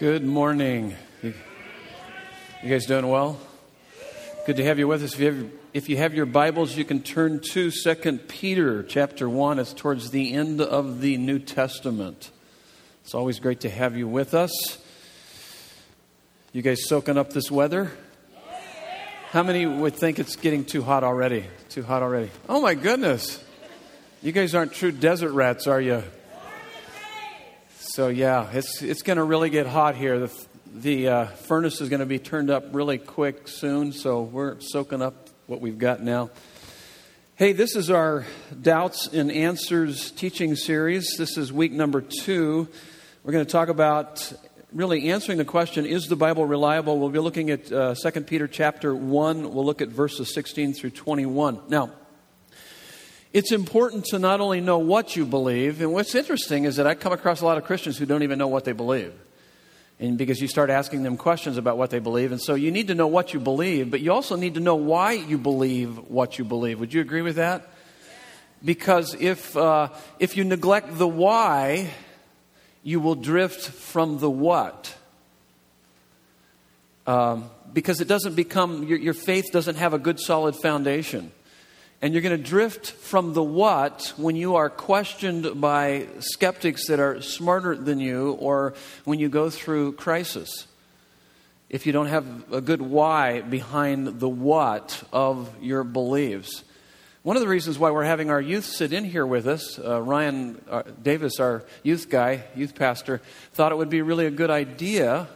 Good morning. You, guys doing well? Good to have you with us. If you, have, if you have your Bibles, you can turn to 2 Peter chapter 1. It's towards the end of the New Testament. It's always great to have you with us. You guys soaking up this weather? How many would think it's getting too hot already? Too hot already. Oh my goodness. You guys aren't true desert rats, are you? So yeah, it's it's going to really get hot here. The the uh, furnace is going to be turned up really quick soon, so we're soaking up what we've got now. Hey, this is our doubts and answers teaching series. This is week number two. We're going to talk about really answering the question: Is the Bible reliable? We'll be looking at uh, Second Peter chapter one. We'll look at verses sixteen through twenty-one. Now. It's important to not only know what you believe, and what's interesting is that I come across a lot of Christians who don't even know what they believe. And because you start asking them questions about what they believe. And so you need to know what you believe, but you also need to know why you believe what you believe. Would you agree with that? Because if, uh, if you neglect the why, you will drift from the what. Um, because it doesn't become, your, your faith doesn't have a good solid foundation. And you're going to drift from the what when you are questioned by skeptics that are smarter than you or when you go through crisis. If you don't have a good why behind the what of your beliefs. One of the reasons why we're having our youth sit in here with us, uh, Ryan uh, Davis, our youth guy, youth pastor, thought it would be really a good idea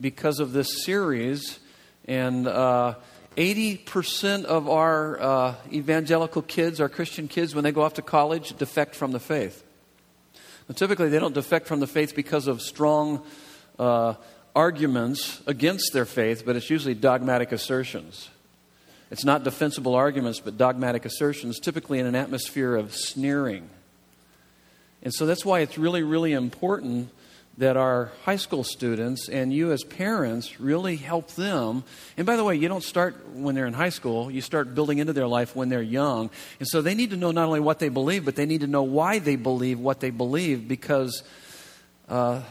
because of this series. And uh, 80% of our uh, evangelical kids, our Christian kids, when they go off to college, defect from the faith. Now, typically, they don't defect from the faith because of strong uh, arguments against their faith, but it's usually dogmatic assertions. It's not defensible arguments, but dogmatic assertions, typically in an atmosphere of sneering. And so that's why it's really, really important that our high school students and you as parents really help them. And by the way, you don't start when they're in high school, you start building into their life when they're young. And so they need to know not only what they believe, but they need to know why they believe what they believe because uh,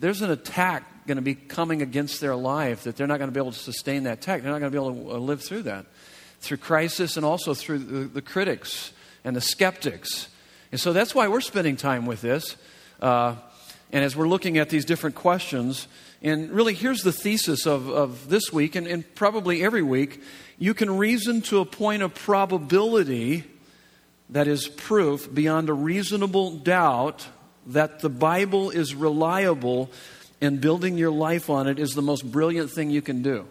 there's an attack going to be coming against their life that they're not going to be able to sustain that attack. They're not going to be able to uh, live through that. Through crisis and also through the, the critics and the skeptics. And so that's why we're spending time with this. Uh, and as we're looking at these different questions, and really here's the thesis of, of this week, and, and probably every week, you can reason to a point of probability that is proof beyond a reasonable doubt that the Bible is reliable and building your life on it is the most brilliant thing you can do.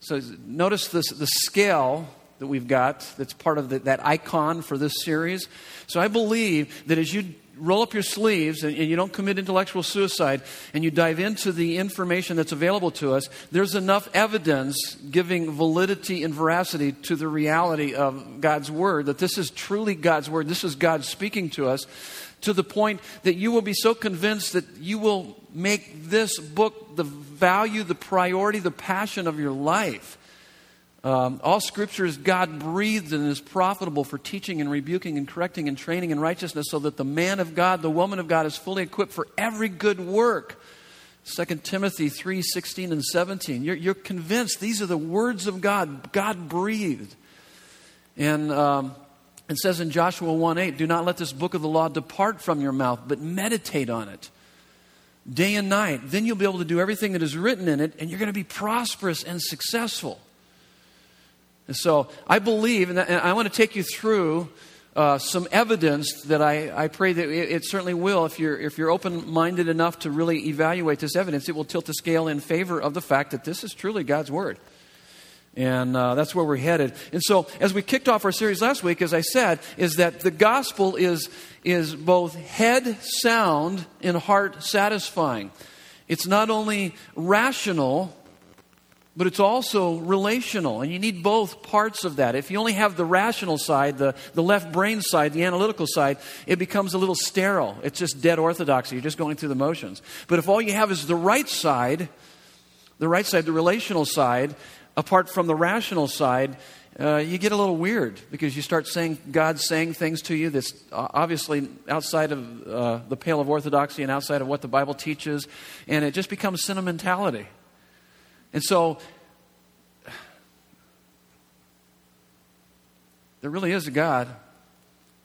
So notice this, the scale that we've got that's part of the, that icon for this series. So I believe that as you roll up your sleeves and, and, you don't commit intellectual suicide and you dive into the information that's available to us, there's enough evidence giving validity and veracity to the reality of God's Word that this is truly God's Word. This is God speaking to us to the point that you will be so convinced that you will make this book the value, the priority, the passion of your life. Um, all scripture is God breathed and is profitable for teaching and rebuking and correcting and training in righteousness so that the man of God, the woman of God is fully equipped for every good work. 2 Timothy 3 16 and 17. You're, you're convinced these are the words of God, God breathed. And um, it says in Joshua 1 8, do not let this book of the law depart from your mouth, but meditate on it day and night. Then you'll be able to do everything that is written in it, and you're going to be prosperous and successful. And so I believe, and I want to take you through uh, some evidence that I, I pray that it, it, certainly will. If you're, if you're open minded enough to really evaluate this evidence, it will tilt the scale in favor of the fact that this is truly God's Word. And uh, that's where we're headed. And so, as we kicked off our series last week, as I said, is that the gospel is, is both head sound and heart satisfying. It's not only rational, but it's also relational, and you need both parts of that. If you only have the rational side, the, the left brain side, the analytical side, it becomes a little sterile. It's just dead orthodoxy. You're just going through the motions. But if all you have is the right side, the right side, the relational side, apart from the rational side, uh, you get a little weird because you start saying God saying things to you that's obviously outside of uh, the pale of orthodoxy and outside of what the Bible teaches, and it just becomes sentimentality. And so, there really is a God.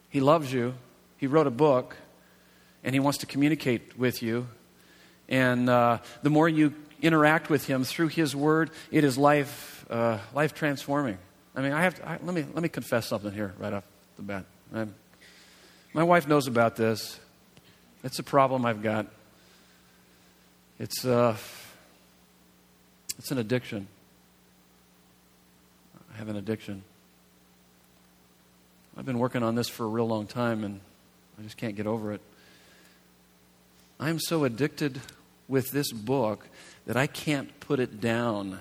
He loves you. He wrote a book, and He wants to communicate with you. And uh, the more you interact with Him through His Word, it is life, uh, life transforming. I mean, I have to, I, let, me, let me confess something here right off the bat. I'm, my wife knows about this. It's a problem I've got. It's, uh, it's an addiction. I have an addiction. I've been working on this for a real long time and I just can't get over it. I'm so addicted with this book that I can't put it down.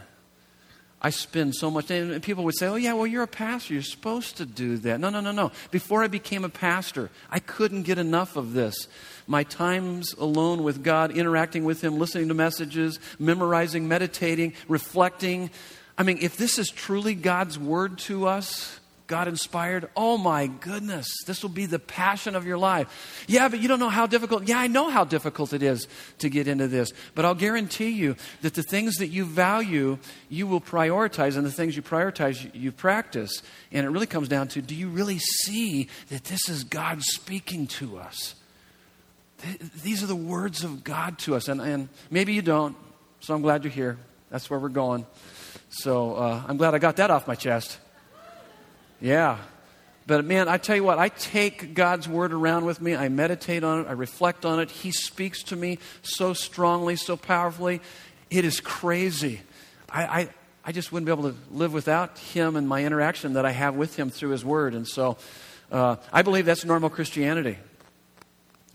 I spend so much, and people would say, Oh, yeah, well, you're a pastor. You're supposed to do that. No, no, no, no. Before I became a pastor, I couldn't get enough of this. My times alone with God, interacting with Him, listening to messages, memorizing, meditating, reflecting. I mean, if this is truly God's word to us, God inspired, oh my goodness, this will be the passion of your life. Yeah, but you don't know how difficult. Yeah, I know how difficult it is to get into this. But I'll guarantee you that the things that you value, you will prioritize, and the things you prioritize, you practice. And it really comes down to do you really see that this is God speaking to us? These are the words of God to us. And, and maybe you don't, so I'm glad you're here. That's where we're going. So uh, I'm glad I got that off my chest. Yeah. But man, I tell you what, I take God's word around with me. I meditate on it. I reflect on it. He speaks to me so strongly, so powerfully. It is crazy. I, I, I just wouldn't be able to live without Him and my interaction that I have with Him through His word. And so uh, I believe that's normal Christianity.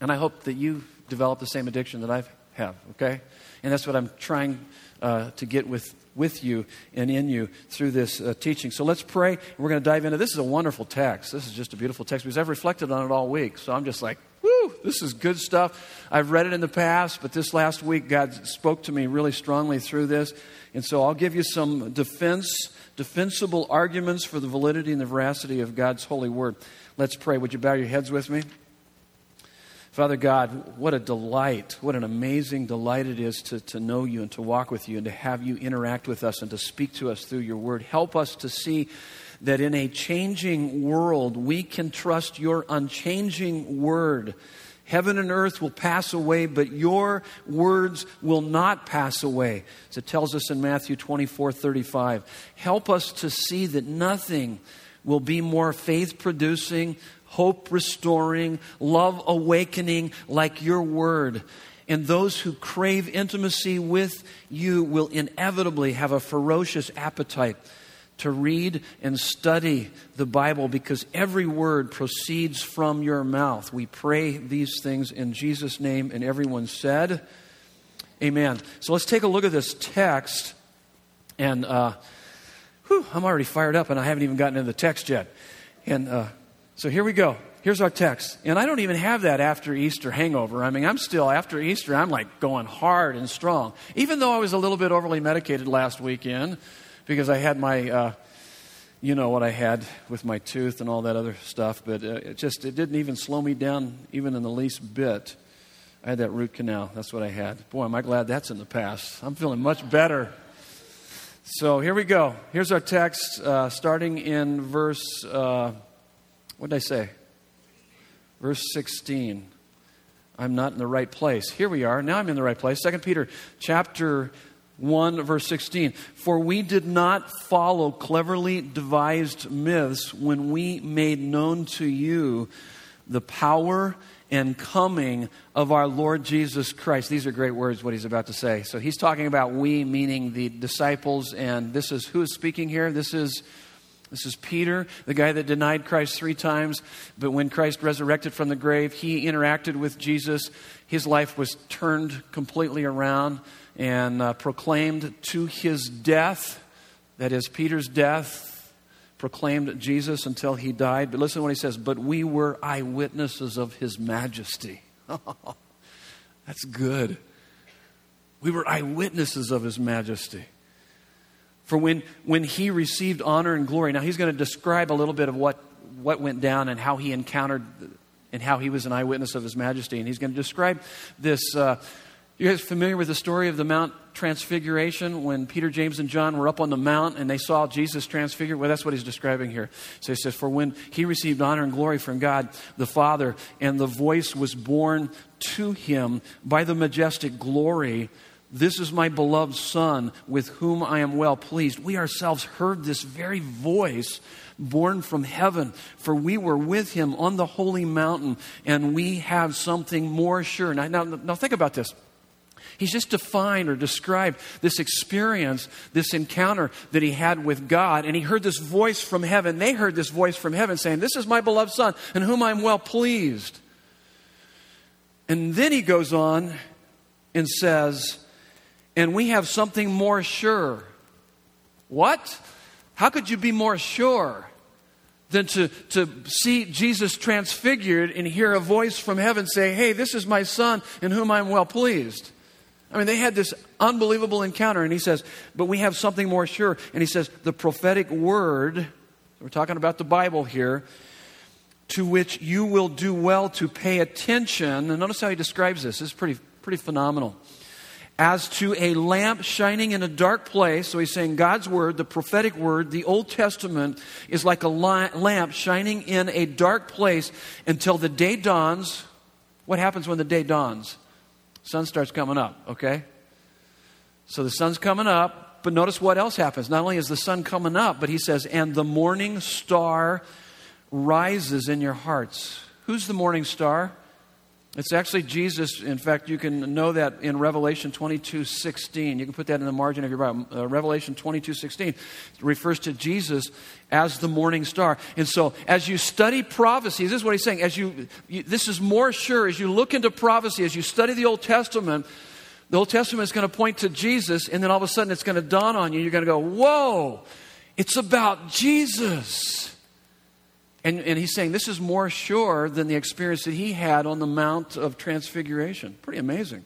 And I hope that you develop the same addiction that I have, okay? And that's what I'm trying uh, to get with with you and in you through this uh, teaching. So let's pray. We're going to dive into this. is a wonderful text. This is just a beautiful text because I've reflected on it all week. So I'm just like, whoo, this is good stuff. I've read it in the past, but this last week God spoke to me really strongly through this. And so I'll give you some defense, defensible arguments for the validity and the veracity of God's holy word. Let's pray. Would you bow your heads with me? Father God, what a delight, what an amazing delight it is to, to know you and to walk with you and to have you interact with us and to speak to us through your word. Help us to see that in a changing world, we can trust your unchanging word. Heaven and earth will pass away, but your words will not pass away. As it tells us in Matthew 24 35. Help us to see that nothing will be more faith producing, hope restoring, love awakening like your word. And those who crave intimacy with you will inevitably have a ferocious appetite to read and study the Bible because every word proceeds from your mouth. We pray these things in Jesus' name, and everyone said, Amen. So let's take a look at this text. And uh, whew, I'm already fired up, and I haven't even gotten into the text yet. And uh, so here we go. Here's our text. And I don't even have that after Easter hangover. I mean, I'm still, after Easter, I'm like going hard and strong. Even though I was a little bit overly medicated last weekend because I had my, uh, you know what I had with my tooth and all that other stuff, but uh, it just, it didn't even slow me down even in the least bit. I had that root canal. That's what I had. Boy, am I glad that's in the past. I'm feeling much better. So here we go. Here's our text, uh, starting in verse. Uh, what did I say? Verse 16. I'm not in the right place. Here we are. Now I'm in the right place. 2 Peter chapter 1 verse 16. For we did not follow cleverly devised myths when we made known to you the power and coming of our Lord Jesus Christ. These are great words, what he's about to say. So he's talking about we, meaning the disciples, and this is who is speaking here? This is this is Peter, the guy that denied Christ three times, but when Christ resurrected from the grave, he interacted with Jesus. His life was turned completely around and uh, proclaimed to his death, that is, Peter's death, proclaimed Jesus until he died. But listen to what he says, but we were eyewitnesses of his majesty. That's good. We were eyewitnesses of his majesty. For when, when he received honor and glory. Now, he's going to describe a little bit of what, what went down and how he encountered and how he was an eyewitness of his majesty. And he's going to describe this. Uh, you guys familiar with the story of the Mount Transfiguration when Peter, James, and John were up on the mount and they saw Jesus transfigured? Well, that's what he's describing here. So he says, For when he received honor and glory from God the Father, and the voice was borne to him by the majestic glory, this is my beloved Son, with whom I am well pleased. We ourselves heard this very voice borne from heaven, for we were with him on the holy mountain, and we have something more sure. Now, now, now think about this. He's just defined or described this experience, this encounter that he had with God. And he heard this voice from heaven. They heard this voice from heaven saying, This is my beloved Son, in whom I'm well pleased. And then he goes on and says, And we have something more sure. What? How could you be more sure? than to, to see Jesus transfigured and hear a voice from heaven say, Hey, this is my son in whom I'm well pleased. I mean, they had this unbelievable encounter, and he says, But we have something more sure. And he says, The prophetic word, we're talking about the Bible here, to which you will do well to pay attention. And notice how he describes this. This is pretty, pretty phenomenal. As to a lamp shining in a dark place, so he's saying God's word, the prophetic word, the Old Testament is like a lamp shining in a dark place until the day dawns. What happens when the day dawns? sun starts coming up, okay? So the sun's coming up, but notice what else happens. Not only is the sun coming up, but he says, and the morning star rises in your hearts. Who's the morning star? It's actually Jesus. In fact, you can know that in Revelation 22 16. You can put that in the margin of your Bible. Uh, Revelation 22 16 refers to Jesus as the morning star. And so, as you study prophecy, this is what he's saying. As you, you this is more sure as you look into prophecy, as you study the Old Testament, the Old Testament is going to point to Jesus, and then all of a sudden it's going to dawn on you. You're going to go, Whoa, it's about Jesus. And, and he's saying this is more sure than the experience that he had on the Mount of Transfiguration. Pretty amazing.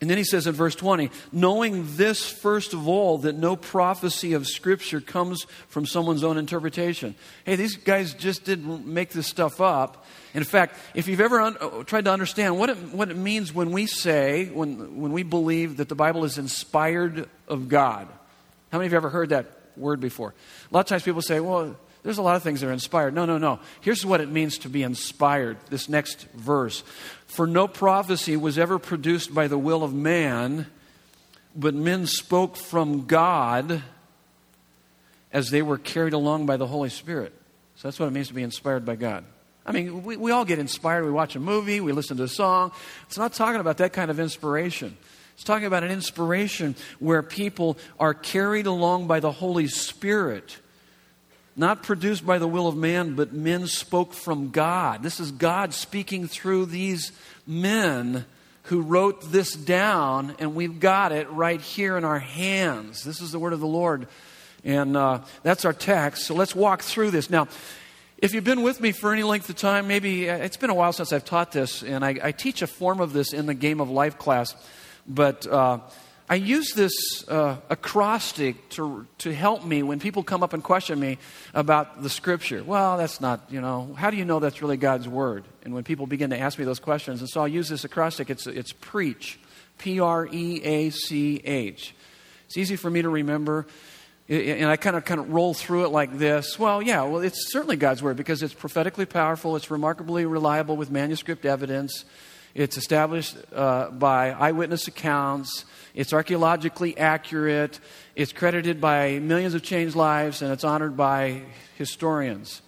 And then he says in verse 20, knowing this first of all, that no prophecy of Scripture comes from someone's own interpretation. Hey, these guys just didn't make this stuff up. In fact, if you've ever un- uh, tried to understand what it, what it means when we say, when, when we believe that the Bible is inspired of God, how many of you have ever heard that word before? A lot of times people say, well, there's a lot of things that are inspired. No, no, no. Here's what it means to be inspired. This next verse. For no prophecy was ever produced by the will of man, but men spoke from God as they were carried along by the Holy Spirit. So that's what it means to be inspired by God. I mean, we, we all get inspired. We watch a movie, we listen to a song. It's not talking about that kind of inspiration. It's talking about an inspiration where people are carried along by the Holy Spirit not produced by the will of man, but men spoke from God. This is God speaking through these men who wrote this down, and we've got it right here in our hands. This is the word of the Lord. And uh, that's our text. So let's walk through this. Now, if you've been with me for any length of time, maybe uh, it's been a while since I've taught this, and I, I teach a form of this in the Game of Life class. But uh, I use this uh, acrostic to, to help me when people come up and question me about the scripture. Well, that's not, you know, how do you know that's really God's word? And when people begin to ask me those questions, and so I'll use this acrostic, it's, it's preach, P R E A C H. It's easy for me to remember. And I kind of kind of roll through it like this. Well, yeah, well, it's certainly God's word because it's prophetically powerful. It's remarkably reliable with manuscript evidence. It's established uh, by eyewitness accounts. It's archaeologically accurate. It's credited by millions of changed lives, and it's honored by historians,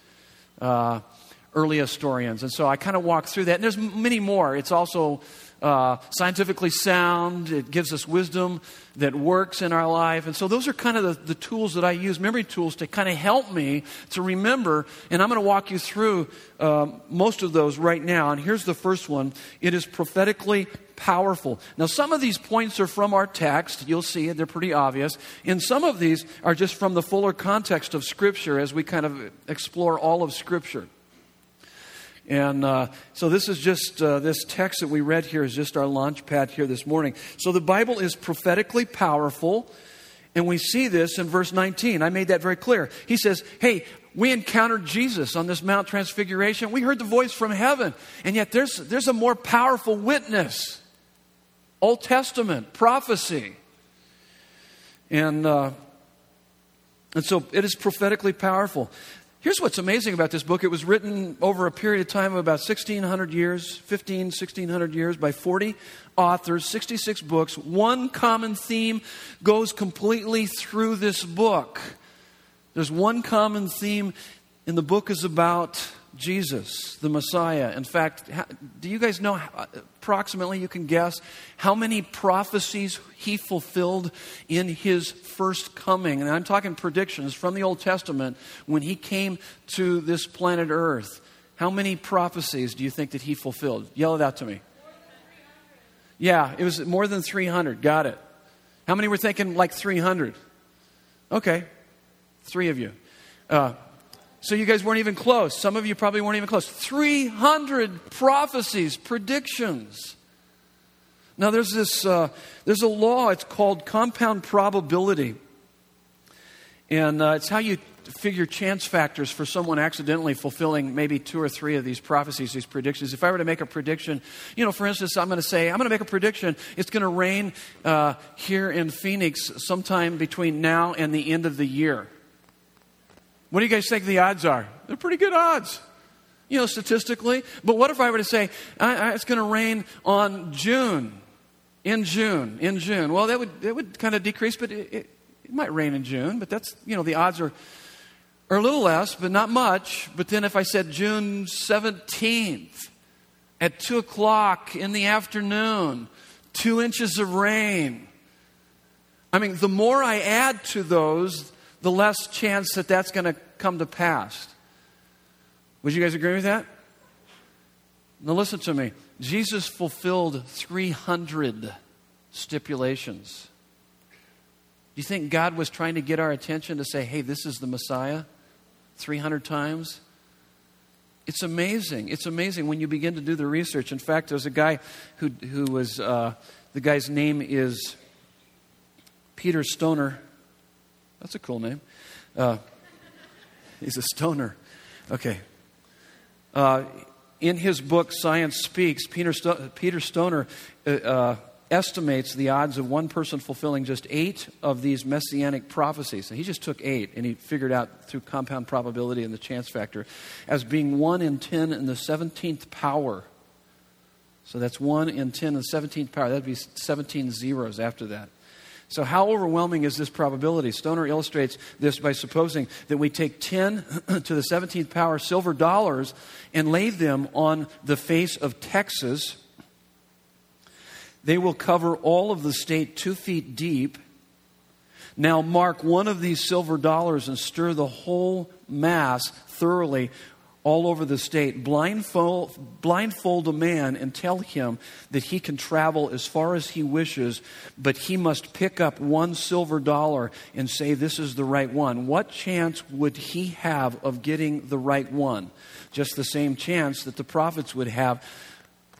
uh, early historians. And so I kind of walk through that. And there's many more. It's also uh, scientifically sound. It gives us wisdom that works in our life. And so those are kind of the, the tools that I use, memory tools, to kind of help me to remember. And I'm going to walk you through uh, most of those right now. And here's the first one it is prophetically powerful. Now, some of these points are from our text. You'll see they're pretty obvious. And some of these are just from the fuller context of Scripture as we kind of explore all of Scripture. And uh, so this is just, uh, this text that we read here is just our launch pad here this morning. So the Bible is prophetically powerful. And we see this in verse 19. I made that very clear. He says, Hey, we encountered Jesus on this Mount Transfiguration. We heard the voice from heaven. And yet there's, there's a more powerful witness Old Testament, prophecy. And, uh, and so it is prophetically powerful. Here's what's amazing about this book. It was written over a period of time of about 1,600 years, 15, 1,600 years, by 40 authors, 66 books. One common theme goes completely through this book. There's one common theme, and the book is about Jesus, the Messiah. In fact, do you guys know approximately, you can guess, how many prophecies he fulfilled in his first coming? And I'm talking predictions from the Old Testament when he came to this planet Earth. How many prophecies do you think that he fulfilled? Yell it out to me. Yeah, it was more than 300. Got it. How many were thinking like 300? Okay, three of you. Uh, so you guys weren't even close. Some of you probably weren't even close. 300 prophecies, predictions. Now there's this, uh, there's a law, it's called compound probability. And uh, it's how you figure chance factors for someone accidentally fulfilling maybe two or three of these prophecies, these predictions. If I were to make a prediction, you know, for instance, I'm going to say, I'm going to make a prediction, it's going to rain uh, here in Phoenix sometime between now and the end of the year. What do you guys think the odds are? They're pretty good odds, you know, statistically. But what if I were to say, it's going to rain on June, in June, in June? Well, that would, that would kind of decrease, but it, it, it might rain in June, but that's, you know, the odds are, are a little less, but not much. But then if I said June 17th at 2 o'clock in the afternoon, two inches of rain. I mean, the more I add to those, the less chance that that's going to come to pass. Would you guys agree with that? Now, listen to me. Jesus fulfilled 300 stipulations. Do you think God was trying to get our attention to say, hey, this is the Messiah 300 times? It's amazing. It's amazing when you begin to do the research. In fact, there's a guy who, who was, uh, the guy's name is Peter Stoner. That's a cool name. Uh, he's a stoner. Okay. Uh, in his book, Science Speaks, Peter, Sto- Peter Stoner uh, uh, estimates the odds of one person fulfilling just eight of these messianic prophecies. And he just took eight and he figured out through compound probability and the chance factor as being one in 10 in the 17th power. So that's one in 10 in the 17th power. That'd be 17 zeros after that. So, how overwhelming is this probability? Stoner illustrates this by supposing that we take 10 to the 17th power silver dollars and lay them on the face of Texas. They will cover all of the state two feet deep. Now, mark one of these silver dollars and stir the whole mass thoroughly all over the state, blindfold, blindfold a man and tell him that he can travel as far as he wishes, but he must pick up one silver dollar and say, This is the right one. What chance would he have of getting the right one? Just the same chance that the prophets would have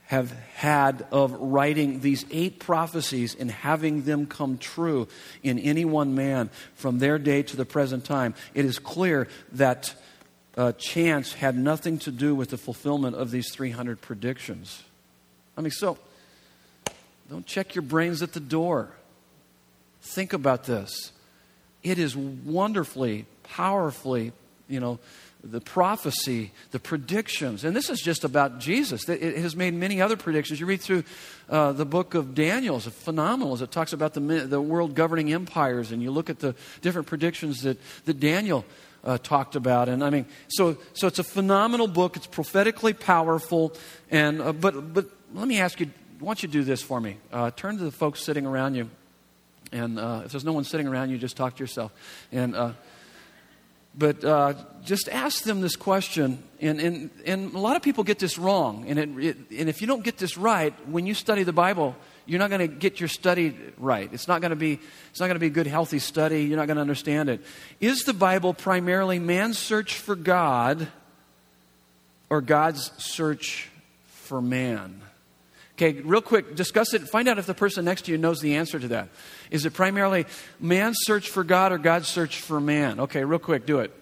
have had of writing these eight prophecies and having them come true in any one man from their day to the present time. It is clear that uh, chance had nothing to do with the fulfillment of these 300 predictions. I mean, so don't check your brains at the door. Think about this. It is wonderfully, powerfully, you know, the prophecy, the predictions. And this is just about Jesus. It has made many other predictions. You read through uh, the book of Daniel, it's phenomenal as it talks about the, the world governing empires, and you look at the different predictions that, that Daniel uh, talked about. And I mean, so, so it's a phenomenal book. It's prophetically powerful. And, uh, but, but let me ask you, why don't you do this for me? Uh, turn to the folks sitting around you. And uh, if there's no one sitting around you, just talk to yourself. And, uh, but uh, just ask them this question. And, and, and a lot of people get this wrong. And, it, it, and if you don't get this right, when you study the Bible, you're not going to get your study right. It's not going to be it's not going to be a good healthy study. You're not going to understand it. Is the Bible primarily man's search for God or God's search for man? Okay, real quick, discuss it. Find out if the person next to you knows the answer to that. Is it primarily man's search for God or God's search for man? Okay, real quick, do it.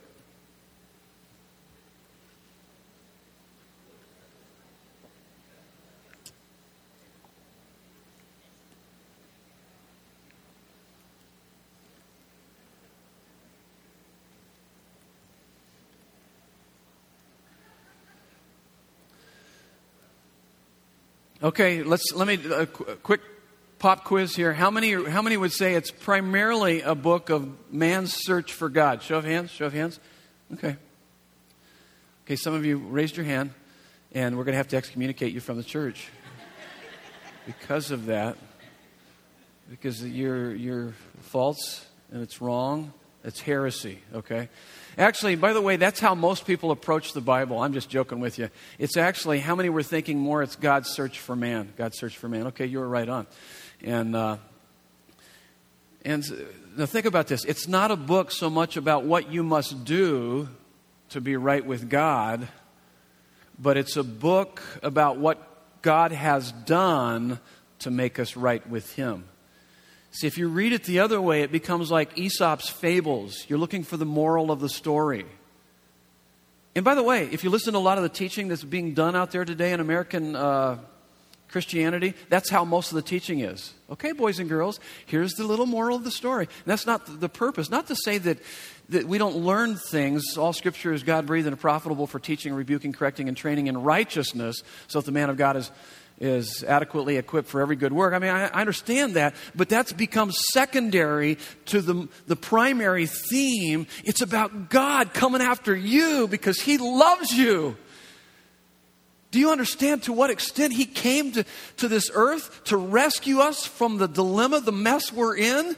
Okay, let's let me a quick pop quiz here. How many how many would say it's primarily a book of man's search for God? Show of hands. Show of hands. Okay. Okay, some of you raised your hand, and we're going to have to excommunicate you from the church because of that. Because you're you're false and it's wrong. It's heresy. Okay. Actually, by the way, that's how most people approach the Bible. I'm just joking with you. It's actually how many were thinking more it's God's search for man. God's search for man. Okay, you were right on. And uh, and now think about this. It's not a book so much about what you must do to be right with God, but it's a book about what God has done to make us right with Him. See, if you read it the other way, it becomes like Aesop's fables. You're looking for the moral of the story. And by the way, if you listen to a lot of the teaching that's being done out there today in American uh, Christianity, that's how most of the teaching is. Okay, boys and girls, here's the little moral of the story. And that's not the purpose. Not to say that, that we don't learn things. All scripture is God breathed and profitable for teaching, rebuking, correcting, and training in righteousness, so that the man of God is is adequately equipped for every good work. I mean, I, I, understand that, but that's become secondary to the, the primary theme. It's about God coming after you because He loves you. Do you understand to what extent He came to, to this earth to rescue us from the dilemma, the mess we're in?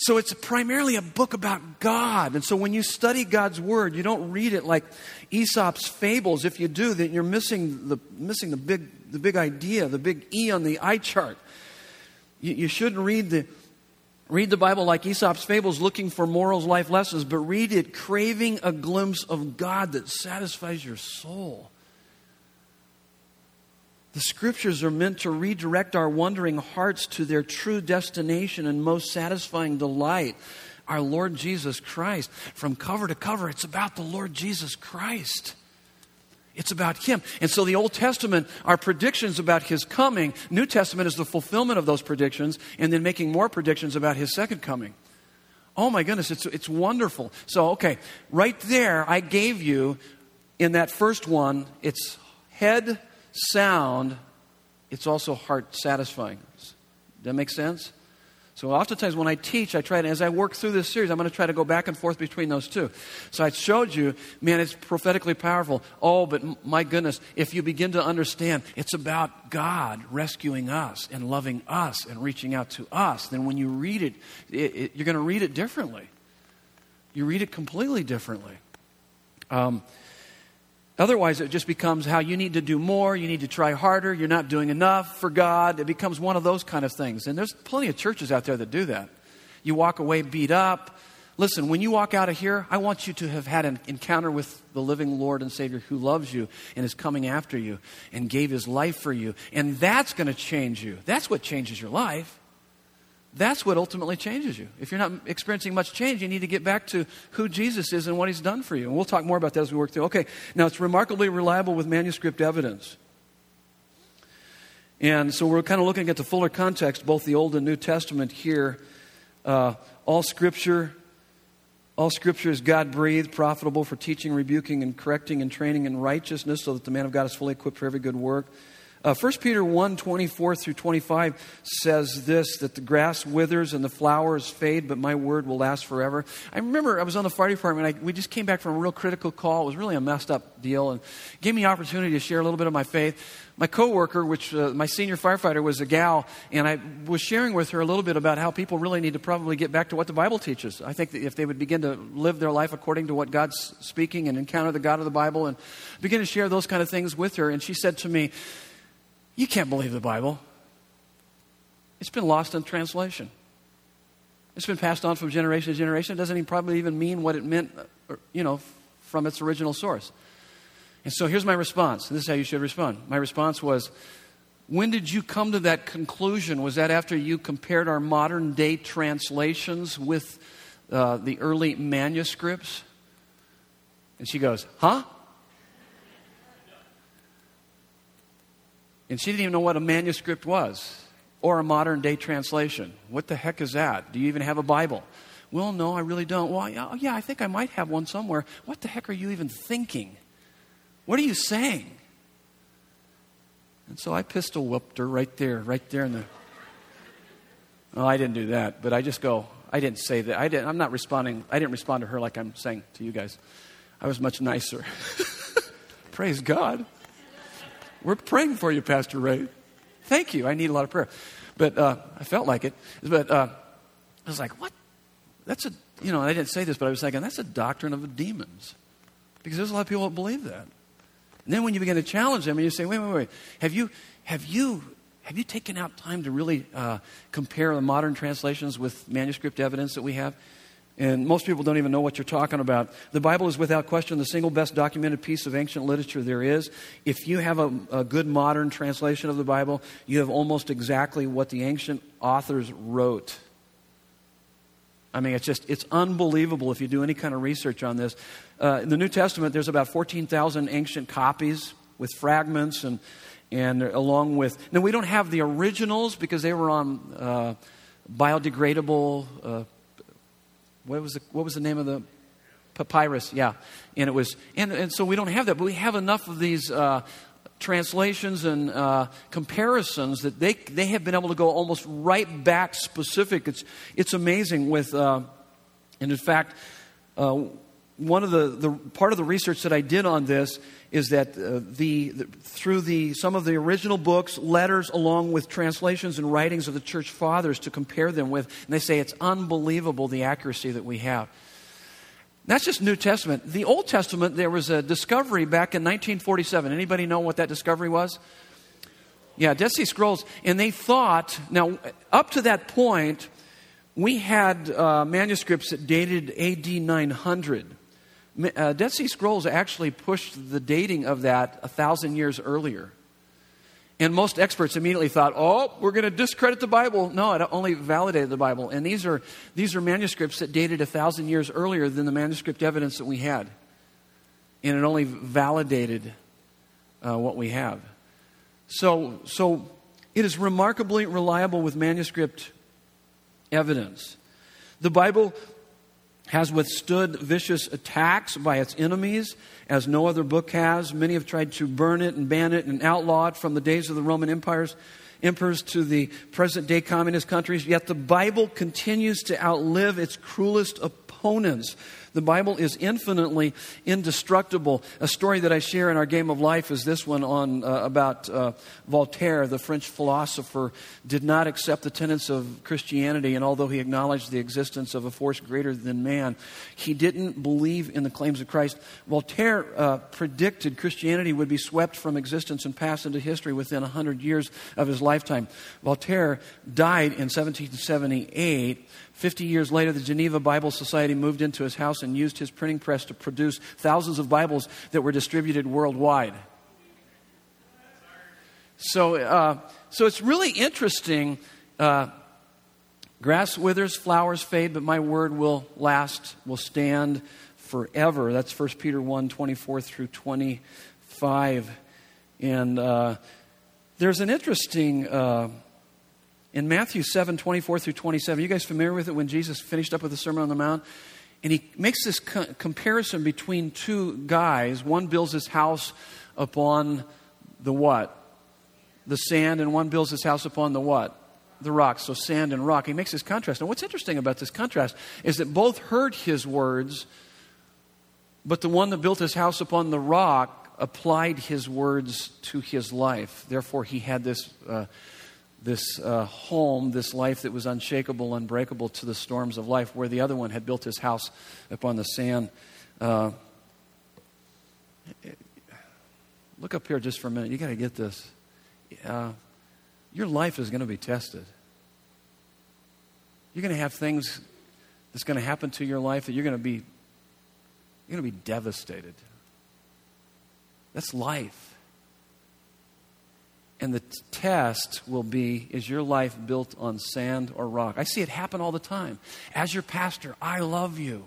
So it's primarily a book about God. And so when you study God's Word, you don't read it like Aesop's fables. If you do, then you're missing the, missing the, big, the big idea, the big E on the eye chart. You, you shouldn't read the, read the Bible like Aesop's fables looking for morals, life lessons, but read it craving a glimpse of God that satisfies your soul. The scriptures are meant to redirect our wandering hearts to their true destination and most satisfying delight, our Lord Jesus Christ. From cover to cover, it's about the Lord Jesus Christ. It's about Him. And so the Old Testament are predictions about His coming. New Testament is the fulfillment of those predictions and then making more predictions about His second coming. Oh my goodness, it's, it's wonderful. So, okay, right there, I gave you in that first one, it's head sound, it's also heart satisfying. Does that make sense? So oftentimes when I teach, I try to, as I work through this series, I'm going to try to go back and forth between those two. So I showed you, man, it's prophetically powerful. Oh, but my goodness, if you begin to understand, it's about God rescuing us and loving us and reaching out to us, then when you read it, it, it you're going to read it differently. You read it completely differently. Um, Otherwise, it just becomes how you need to do more, you need to try harder, you're not doing enough for God. It becomes one of those kind of things. And there's plenty of churches out there that do that. You walk away beat up. Listen, when you walk out of here, I want you to have had an encounter with the living Lord and Savior who loves you and is coming after you and gave his life for you. And that's going to change you. That's what changes your life. That's what ultimately changes you. If you're not experiencing much change, you need to get back to who Jesus is and what he's done for you. And we'll talk more about that as we work through. Okay, now it's remarkably reliable with manuscript evidence. And so we're kind of looking at the fuller context, both the Old and New Testament here. Uh, all scripture, all scripture is God breathed, profitable for teaching, rebuking, and correcting and training in righteousness, so that the man of God is fully equipped for every good work. Uh, 1 Peter 1 24 through 25 says this that the grass withers and the flowers fade, but my word will last forever. I remember I was on the fire department. I, we just came back from a real critical call. It was really a messed up deal and gave me opportunity to share a little bit of my faith. My coworker, which uh, my senior firefighter was a gal, and I was sharing with her a little bit about how people really need to probably get back to what the Bible teaches. I think that if they would begin to live their life according to what God's speaking and encounter the God of the Bible and begin to share those kind of things with her, and she said to me, you can't believe the Bible. It's been lost in translation. It's been passed on from generation to generation. It doesn't even probably even mean what it meant, uh, you know, from its original source. And so here's my response. This is how you should respond. My response was, When did you come to that conclusion? Was that after you compared our modern day translations with uh, the early manuscripts? And she goes, Huh? And she didn't even know what a manuscript was or a modern day translation. What the heck is that? Do you even have a Bible? Well, no, I really don't. Well, yeah, I think I might have one somewhere. What the heck are you even thinking? What are you saying? And so I pistol whipped her right there, right there in the. Oh, I didn't do that, but I just go, I didn't say that. I didn't, I'm not responding. I didn't respond to her like I'm saying to you guys. I was much nicer. Praise God. We're praying for you, Pastor Ray. Thank you. I need a lot of prayer. But uh, I felt like it. But uh, I was like, what? That's a, you know, I didn't say this, but I was thinking, that's a doctrine of the demons. Because there's a lot of people that believe that. And then when you begin to challenge them and you say, wait, wait, wait, have you, have you, have you taken out time to really uh, compare the modern translations with manuscript evidence that we have? And most people don't even know what you're talking about. The Bible is without question the single best documented piece of ancient literature there is. If you have a, a, good modern translation of the Bible, you have almost exactly what the ancient authors wrote. I mean, it's just, it's unbelievable if you do any kind of research on this. Uh, in the New Testament, there's about 14,000 ancient copies with fragments and, and along with, now we don't have the originals because they were on uh, biodegradable uh, what was the, what was the name of the papyrus? Yeah. And it was, and, and so we don't have that, but we have enough of these uh, translations and uh, comparisons that they, they have been able to go almost right back specific. It's, it's amazing with, uh, and in fact, uh, one of the, the part of the research that I did on this is that uh, the, the, through the some of the original books, letters, along with translations and writings of the church fathers to compare them with, and they say it's unbelievable the accuracy that we have. That's just New Testament. The Old Testament, there was a discovery back in 1947. Anybody know what that discovery was? Yeah, Dead Sea Scrolls. And they thought, now, up to that point, we had uh, manuscripts that dated AD 900 uh, Dead Sea Scrolls actually pushed the dating of that a thousand years earlier. And most experts immediately thought, oh, we're going to discredit the Bible. No, it only validated the Bible. And these are, these are manuscripts that dated a thousand years earlier than the manuscript evidence that we had. And it only validated uh, what we have. So, so it is remarkably reliable with manuscript evidence. The Bible has withstood vicious attacks by its enemies as no other book has. Many have tried to burn it and ban it and outlaw it from the days of the Roman empires, emperors to the present day communist countries. Yet the Bible continues to outlive its cruelest opponents. The Bible is infinitely indestructible. A story that I share in our game of life is this one on uh, about uh, Voltaire, the French philosopher, did not accept the tenets of Christianity, and although he acknowledged the existence of a force greater than man, he didn't believe in the claims of Christ. Voltaire uh, predicted Christianity would be swept from existence and passed into history within 100 years of his lifetime. Voltaire died in 1778 Fifty years later, the Geneva Bible Society moved into his house and used his printing press to produce thousands of Bibles that were distributed worldwide. So, uh, so it's really interesting. Uh, grass withers, flowers fade, but my word will last, will stand forever. That's 1 Peter 1 24 through 25. And uh, there's an interesting uh, in Matthew 7 24 through 27, you guys familiar with it when Jesus finished up with the Sermon on the Mount? And he makes this co- comparison between two guys. One builds his house upon the what? The sand, and one builds his house upon the what? The rock. So sand and rock. He makes this contrast. And what's interesting about this contrast is that both heard his words, but the one that built his house upon the rock applied his words to his life. Therefore, he had this. Uh, this uh, home, this life that was unshakable, unbreakable to the storms of life, where the other one had built his house upon the sand. Uh, look up here just for a minute. You got to get this. Uh, your life is going to be tested. You're going to have things that's going to happen to your life that you're going to be you're going to be devastated. That's life. And the test will be is your life built on sand or rock? I see it happen all the time. As your pastor, I love you.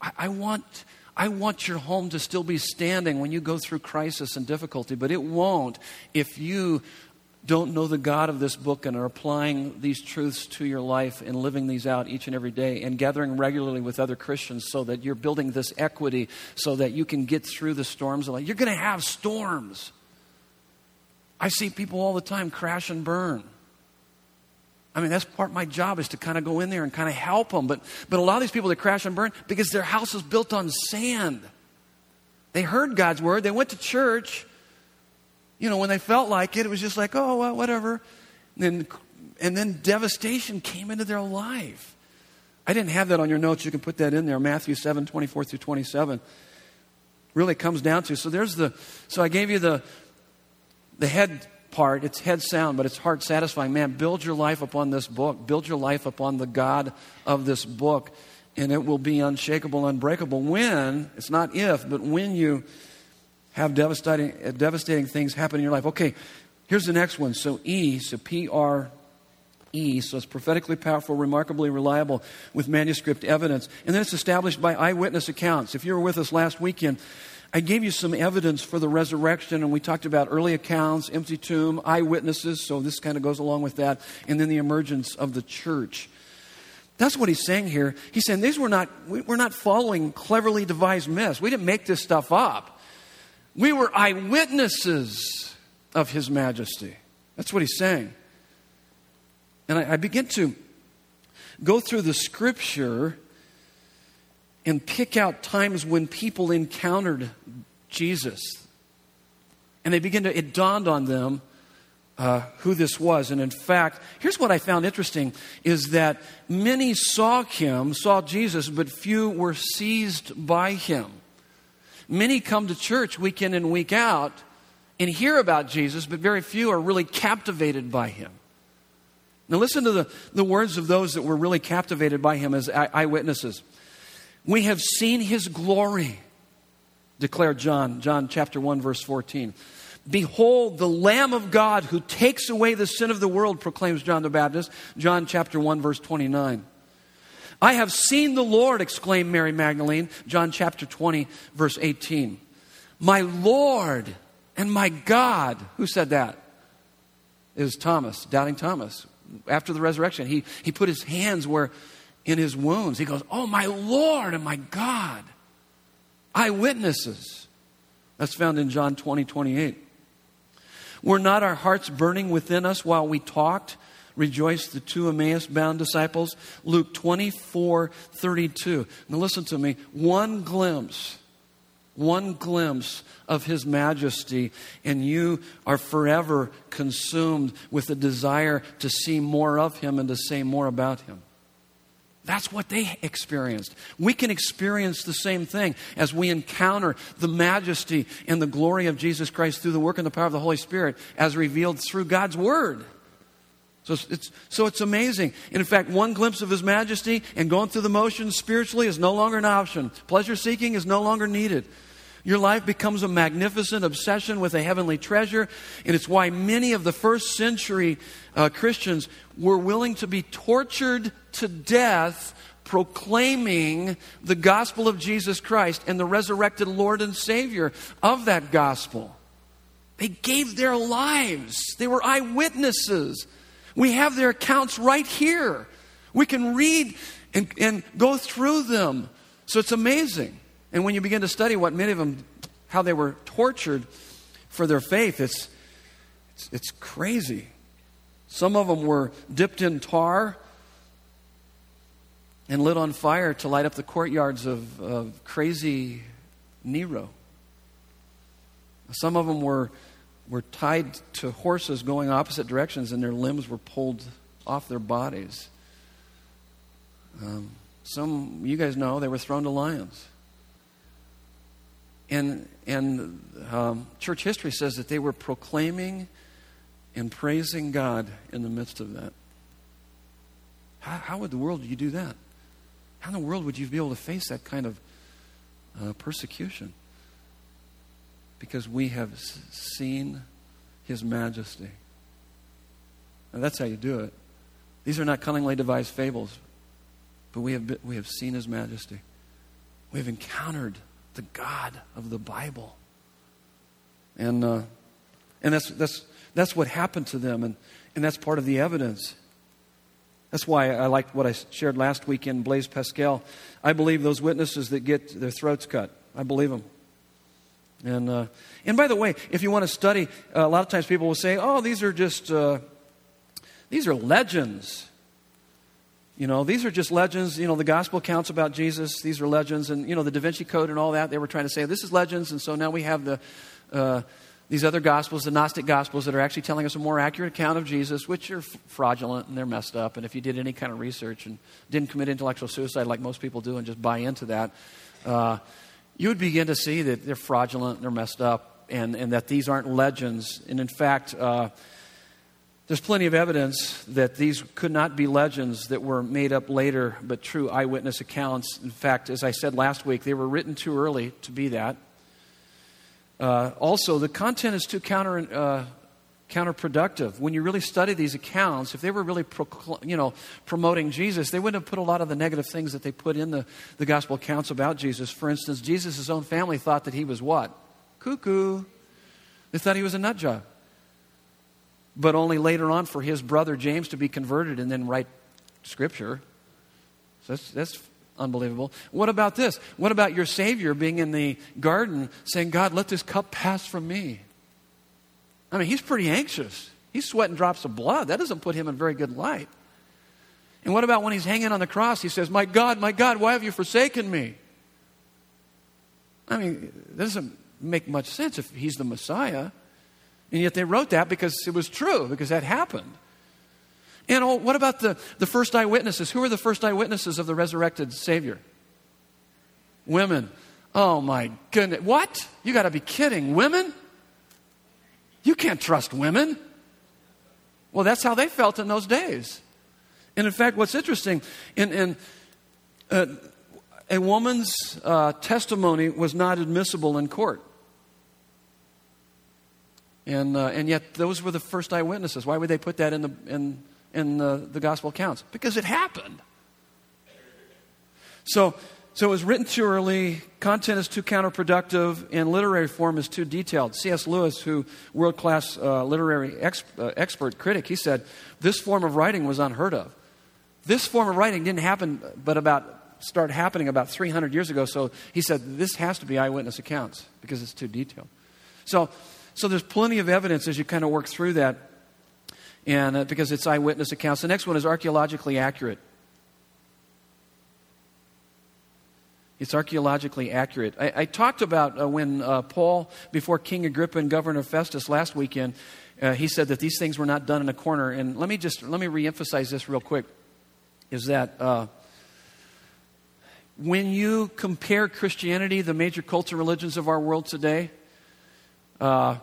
I, I want. I want your home to still be standing when you go through crisis and difficulty, but it won't if you don't know the God of this book and are applying these truths to your life and living these out each and every day and gathering regularly with other Christians so that you're building this equity so that you can get through the storms of life. You're going to have storms. I see people all the time crash and burn. I mean, that's part of my job is to kind of go in there and kind of help them. But, but a lot of these people that crash and burn because their house is built on sand. They heard God's word, they went to church. You know, when they felt like it, it was just like, oh, well, whatever. And then, and then devastation came into their life. I didn't have that on your notes. You can put that in there. Matthew 7, 24 through 27. Really comes down to. So there's the, so I gave you the, the head part, it's head sound, but it's heart satisfying. Man, build your life upon this book. Build your life upon the God of this book, and it will be unshakable, unbreakable. When, it's not if, but when you have devastating, devastating things happen in your life. Okay, here's the next one. So E, so P R E, so it's prophetically powerful, remarkably reliable with manuscript evidence. And then it's established by eyewitness accounts. If you were with us last weekend, I gave you some evidence for the resurrection, and we talked about early accounts, empty tomb, eyewitnesses, so this kind of goes along with that, and then the emergence of the church. That's what he's saying here. He's saying these were not, we're not following cleverly devised myths. We didn't make this stuff up. We were eyewitnesses of his majesty. That's what he's saying. And I, I begin to go through the scripture and pick out times when people encountered Jesus. And they begin to, it dawned on them uh, who this was. And in fact, here's what I found interesting is that many saw him, saw Jesus, but few were seized by him. Many come to church week in and week out and hear about Jesus, but very few are really captivated by him. Now, listen to the, the words of those that were really captivated by him as eyewitnesses. We have seen his glory, declared John, John chapter 1, verse 14. Behold, the Lamb of God who takes away the sin of the world, proclaims John the Baptist, John chapter 1, verse 29. I have seen the Lord, exclaimed Mary Magdalene, John chapter 20, verse 18. My Lord and my God. Who said that? Is Thomas, doubting Thomas. After the resurrection, he, he put his hands where in his wounds. He goes, Oh, my Lord and my God. Eyewitnesses. That's found in John 20, 28. Were not our hearts burning within us while we talked? Rejoiced the two Emmaus bound disciples. Luke 24, 32. Now listen to me. One glimpse, one glimpse of his majesty, and you are forever consumed with a desire to see more of him and to say more about him. That's what they experienced. We can experience the same thing as we encounter the majesty and the glory of Jesus Christ through the work and the power of the Holy Spirit as revealed through God's Word. So it's, so it's amazing. And in fact, one glimpse of His majesty and going through the motions spiritually is no longer an option. Pleasure seeking is no longer needed. Your life becomes a magnificent obsession with a heavenly treasure, and it's why many of the first century uh, Christians were willing to be tortured to death proclaiming the gospel of Jesus Christ and the resurrected Lord and Savior of that gospel. They gave their lives, they were eyewitnesses. We have their accounts right here. We can read and, and go through them. So it's amazing. And when you begin to study what many of them, how they were tortured for their faith, it's, it's, it's crazy. Some of them were dipped in tar and lit on fire to light up the courtyards of, of crazy Nero. Some of them were, were tied to horses going opposite directions, and their limbs were pulled off their bodies. Um, some, you guys know, they were thrown to lions. And, and um, church history says that they were proclaiming and praising God in the midst of that. How, how would the world you do that? How in the world would you be able to face that kind of uh, persecution? Because we have seen his majesty. And that's how you do it. These are not cunningly devised fables, but we have, been, we have seen his majesty. We have encountered the God of the Bible. And, uh, and that's, that's, that's what happened to them, and, and that's part of the evidence. That's why I liked what I shared last week in Blaise Pascal. I believe those witnesses that get their throats cut. I believe them. And, uh, and by the way, if you want to study, uh, a lot of times people will say, oh, these are just, uh, these are legends. You know, these are just legends. You know, the gospel accounts about Jesus, these are legends. And, you know, the Da Vinci Code and all that, they were trying to say, this is legends. And so now we have the, uh, these other gospels, the Gnostic gospels, that are actually telling us a more accurate account of Jesus, which are f- fraudulent and they're messed up. And if you did any kind of research and didn't commit intellectual suicide like most people do and just buy into that, uh, you would begin to see that they're fraudulent, they're messed up, and, and that these aren't legends. And in fact, uh, there's plenty of evidence that these could not be legends that were made up later, but true eyewitness accounts. In fact, as I said last week, they were written too early to be that. Uh, also, the content is too counter, uh, counterproductive. When you really study these accounts, if they were really procl- you know, promoting Jesus, they wouldn't have put a lot of the negative things that they put in the, the gospel accounts about Jesus. For instance, Jesus' own family thought that he was what? Cuckoo. They thought he was a nut job. But only later on for his brother James to be converted and then write scripture. So that's, that's unbelievable. What about this? What about your Savior being in the garden saying, God, let this cup pass from me? I mean, he's pretty anxious. He's sweating drops of blood. That doesn't put him in very good light. And what about when he's hanging on the cross? He says, My God, my God, why have you forsaken me? I mean, that doesn't make much sense if he's the Messiah. And yet they wrote that because it was true, because that happened. And what about the, the first eyewitnesses? Who are the first eyewitnesses of the resurrected Savior? Women. Oh my goodness. What? You got to be kidding. Women? You can't trust women. Well, that's how they felt in those days. And in fact, what's interesting, in, in uh, a woman's uh, testimony was not admissible in court. And, uh, and yet, those were the first eyewitnesses. Why would they put that in the, in, in the, the gospel accounts? Because it happened. So, so it was written too early, content is too counterproductive, and literary form is too detailed. C.S. Lewis, who world class uh, literary ex, uh, expert critic, he said this form of writing was unheard of. This form of writing didn't happen, but about start happening about 300 years ago. So he said this has to be eyewitness accounts because it's too detailed. So, so there's plenty of evidence as you kind of work through that, and uh, because it's eyewitness accounts. The next one is archaeologically accurate. It's archaeologically accurate. I, I talked about uh, when uh, Paul, before King Agrippa and Governor Festus last weekend, uh, he said that these things were not done in a corner. And let me just let me reemphasize this real quick: is that uh, when you compare Christianity, the major cults and religions of our world today, uh,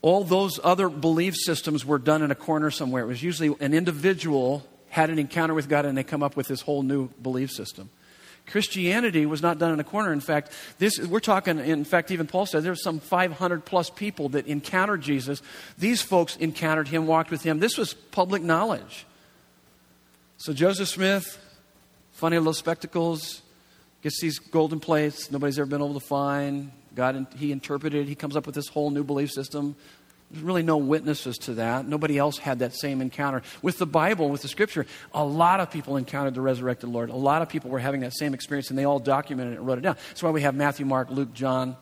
all those other belief systems were done in a corner somewhere. It was usually an individual had an encounter with God and they come up with this whole new belief system. Christianity was not done in a corner. In fact, this we're talking. In fact, even Paul said there's some 500 plus people that encountered Jesus. These folks encountered him, walked with him. This was public knowledge. So Joseph Smith, funny little spectacles, gets these golden plates nobody's ever been able to find. God, he interpreted. He comes up with this whole new belief system. There's really no witnesses to that. Nobody else had that same encounter. With the Bible, with the scripture, a lot of people encountered the resurrected Lord. A lot of people were having that same experience, and they all documented it and wrote it down. That's why we have Matthew, Mark, Luke, John.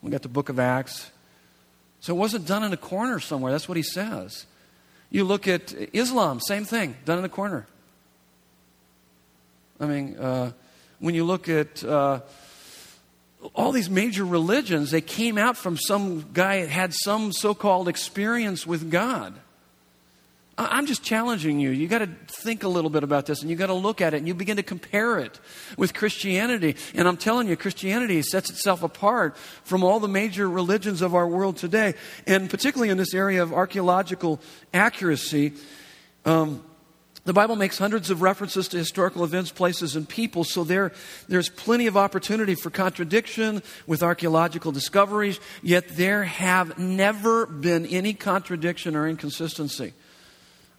We got the book of Acts. So it wasn't done in a corner somewhere. That's what he says. You look at Islam, same thing, done in the corner. I mean, uh, when you look at. Uh, all these major religions, they came out from some guy that had some so called experience with God. I'm just challenging you. You got to think a little bit about this and you got to look at it and you begin to compare it with Christianity. And I'm telling you, Christianity sets itself apart from all the major religions of our world today. And particularly in this area of archaeological accuracy, um, The Bible makes hundreds of references to historical events, places, and people, so there, there's plenty of opportunity for contradiction with archaeological discoveries, yet there have never been any contradiction or inconsistency.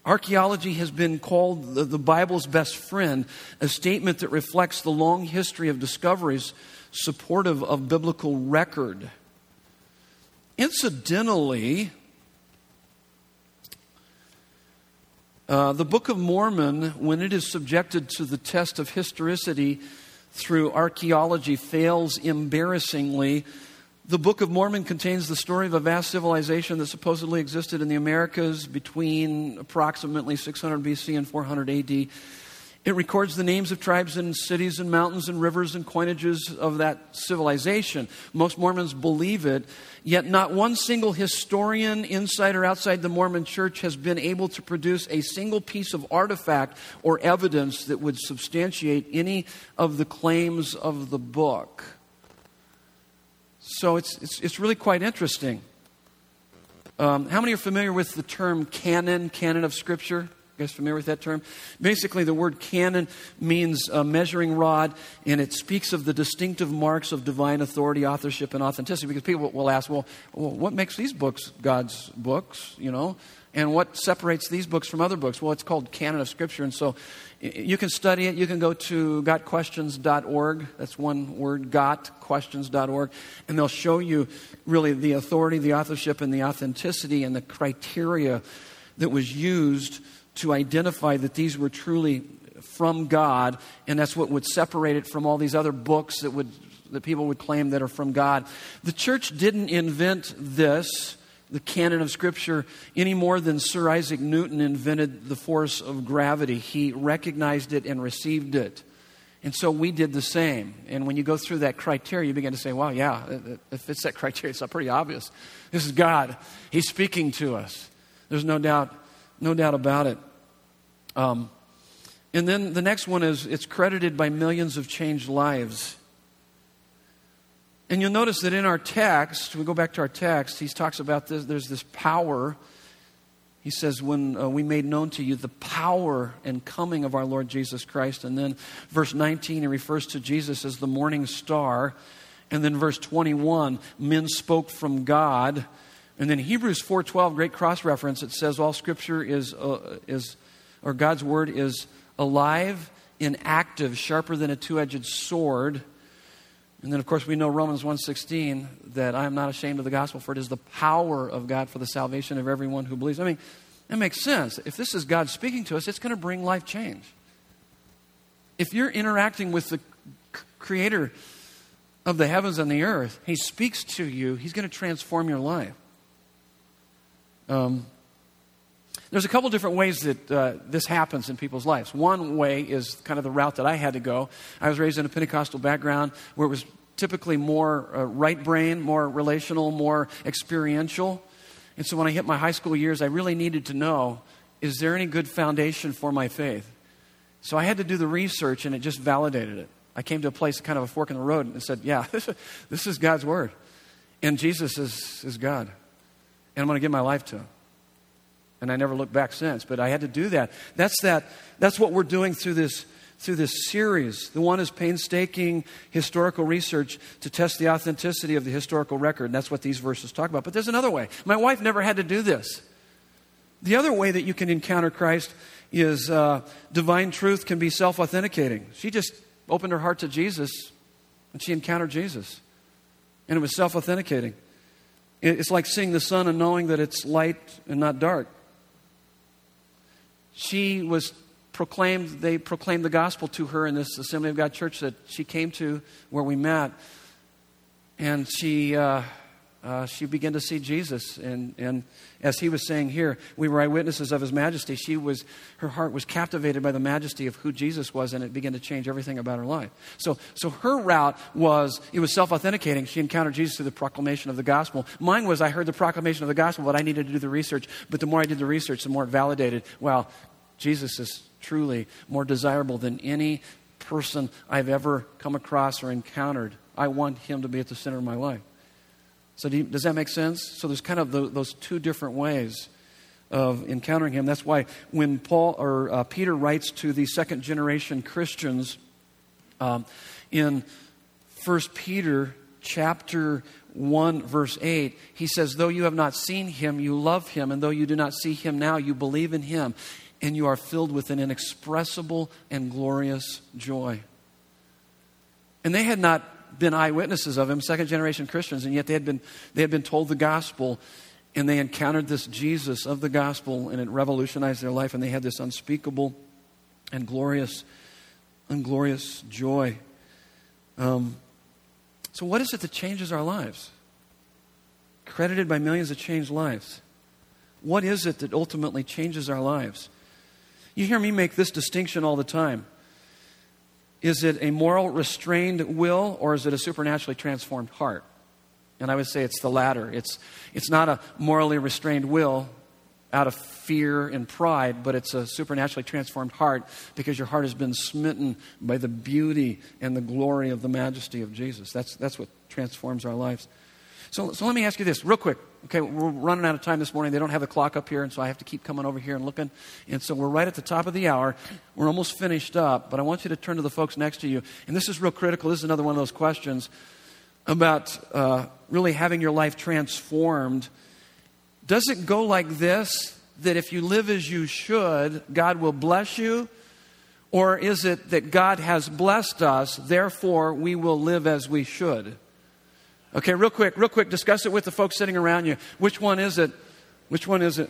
Archaeology has been called the, the Bible's best friend, a statement that reflects the long history of discoveries supportive of biblical record. Incidentally, uh, the Book of Mormon, when it is subjected to the test of historicity through archaeology, fails embarrassingly the Book of Mormon contains the story of a vast civilization that supposedly existed in the Americas between approximately 600 BC and 400 AD. It records the names of tribes and cities and mountains and rivers and coinages of that civilization. Most Mormons believe it, yet not one single historian, inside or outside the Mormon church, has been able to produce a single piece of artifact or evidence that would substantiate any of the claims of the book. So it's, it's, it's really quite interesting. Um, how many are familiar with the term canon, canon of Scripture? You guys familiar with that term? Basically, the word canon means a measuring rod, and it speaks of the distinctive marks of divine authority, authorship, and authenticity. Because people will ask, well, well what makes these books God's books? You know, and what separates these books from other books? Well, it's called canon of Scripture, and so you can study it. You can go to gotquestions.org. That's one word, gotquestions.org. And they'll show you really the authority, the authorship, and the authenticity and the criteria that was used to identify that these were truly from God. And that's what would separate it from all these other books that, would, that people would claim that are from God. The church didn't invent this the canon of Scripture any more than Sir Isaac Newton invented the force of gravity. He recognized it and received it. And so we did the same. And when you go through that criteria, you begin to say, well, yeah, if it's that criteria, it's pretty obvious. This is God. He's speaking to us. There's no doubt, no doubt about it. Um, and then the next one is it's credited by millions of changed lives. And you'll notice that in our text, we go back to our text, he talks about this, there's this power. He says, When uh, we made known to you the power and coming of our Lord Jesus Christ. And then verse 19, he refers to Jesus as the morning star. And then verse 21, men spoke from God. And then Hebrews 4:12, great cross reference. It says all Scripture is uh, is, or God's word is alive and active, sharper than a two-edged sword and then, of course, we know Romans 1.16 that I am not ashamed of the gospel, for it is the power of God for the salvation of everyone who believes. I mean, that makes sense. If this is God speaking to us, it's going to bring life change. If you're interacting with the creator of the heavens and the earth, he speaks to you, he's going to transform your life. Um, there's a couple different ways that uh, this happens in people's lives. One way is kind of the route that I had to go. I was raised in a Pentecostal background where it was typically more uh, right brain, more relational, more experiential. And so when I hit my high school years, I really needed to know is there any good foundation for my faith? So I had to do the research, and it just validated it. I came to a place, kind of a fork in the road, and said, Yeah, this is God's Word. And Jesus is, is God. And I'm going to give my life to Him and I never looked back since. But I had to do that. That's that. That's what we're doing through this through this series. The one is painstaking historical research to test the authenticity of the historical record. And that's what these verses talk about. But there's another way. My wife never had to do this. The other way that you can encounter Christ is uh, divine truth can be self authenticating. She just opened her heart to Jesus and she encountered Jesus. And it was self authenticating. It's like seeing the sun and knowing that it's light and not dark she was proclaimed, they proclaimed the gospel to her in this Assembly of God church that she came to where we met. And she, uh, uh, she began to see Jesus. And, and as he was saying here, we were eyewitnesses of his majesty. She was, her heart was captivated by the majesty of who Jesus was, and it began to change everything about her life. So, so her route was, it was self authenticating. She encountered Jesus through the proclamation of the gospel. Mine was, I heard the proclamation of the gospel, but I needed to do the research. But the more I did the research, the more it validated, well, Jesus is truly more desirable than any person I've ever come across or encountered. I want him to be at the center of my life. So, do you, does that make sense? So, there's kind of the, those two different ways of encountering him. That's why when Paul or uh, Peter writes to the second generation Christians um, in 1 Peter chapter 1 verse 8 he says though you have not seen him you love him and though you do not see him now you believe in him and you are filled with an inexpressible and glorious joy and they had not been eyewitnesses of him second generation christians and yet they had been they had been told the gospel and they encountered this Jesus of the gospel, and it revolutionized their life, and they had this unspeakable and glorious, unglorious joy. Um, so, what is it that changes our lives? Credited by millions of changed lives. What is it that ultimately changes our lives? You hear me make this distinction all the time. Is it a moral restrained will, or is it a supernaturally transformed heart? And I would say it's the latter. It's, it's not a morally restrained will out of fear and pride, but it's a supernaturally transformed heart because your heart has been smitten by the beauty and the glory of the majesty of Jesus. That's, that's what transforms our lives. So, so let me ask you this real quick. Okay, we're running out of time this morning. They don't have the clock up here, and so I have to keep coming over here and looking. And so we're right at the top of the hour. We're almost finished up, but I want you to turn to the folks next to you. And this is real critical. This is another one of those questions about uh, really having your life transformed, does it go like this that if you live as you should, God will bless you? Or is it that God has blessed us, therefore we will live as we should? Okay, real quick, real quick, discuss it with the folks sitting around you. Which one is it? Which one is it?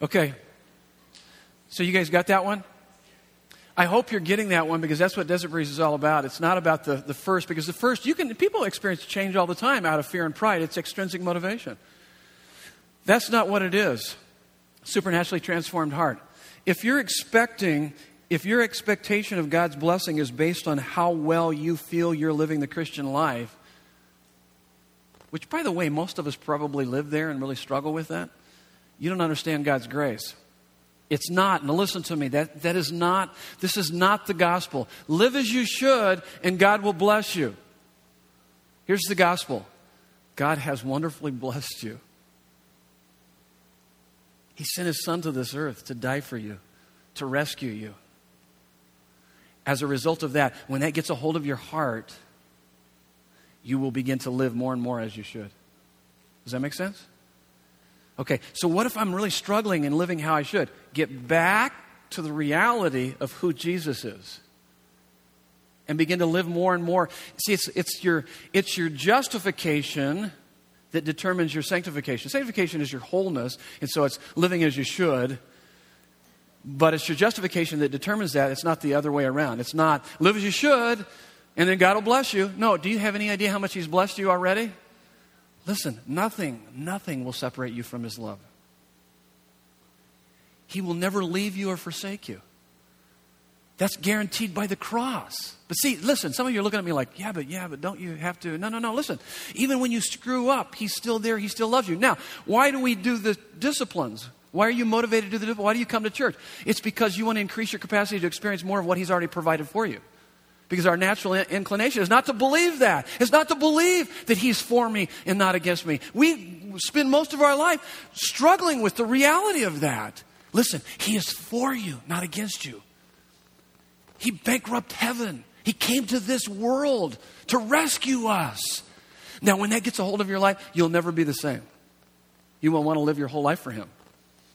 Okay. So you guys got that one? I hope you're getting that one because that's what Desert Breeze is all about. It's not about the, the first, because the first, you can, people experience change all the time out of fear and pride. It's extrinsic motivation. That's not what it is. Supernaturally transformed heart. If you're expecting, if your expectation of God's blessing is based on how well you feel you're living the Christian life, which, by the way, most of us probably live there and really struggle with that you don't understand God's grace. It's not. Now listen to me. That, that is not, this is not the gospel. Live as you should, and God will bless you. Here's the gospel God has wonderfully blessed you. He sent his son to this earth to die for you, to rescue you. As a result of that, when that gets a hold of your heart, you will begin to live more and more as you should. Does that make sense? Okay, so what if I'm really struggling and living how I should? Get back to the reality of who Jesus is and begin to live more and more. See, it's, it's, your, it's your justification that determines your sanctification. Sanctification is your wholeness, and so it's living as you should. But it's your justification that determines that. It's not the other way around. It's not live as you should, and then God will bless you. No, do you have any idea how much He's blessed you already? Listen, nothing, nothing will separate you from His love. He will never leave you or forsake you. That's guaranteed by the cross. But see, listen, some of you are looking at me like, yeah, but yeah, but don't you have to? No, no, no, listen. Even when you screw up, He's still there. He still loves you. Now, why do we do the disciplines? Why are you motivated to do the Why do you come to church? It's because you want to increase your capacity to experience more of what He's already provided for you. Because our natural inclination is not to believe that. It's not to believe that He's for me and not against me. We spend most of our life struggling with the reality of that. Listen, He is for you, not against you. He bankrupted heaven. He came to this world to rescue us. Now, when that gets a hold of your life, you'll never be the same. You won't want to live your whole life for Him.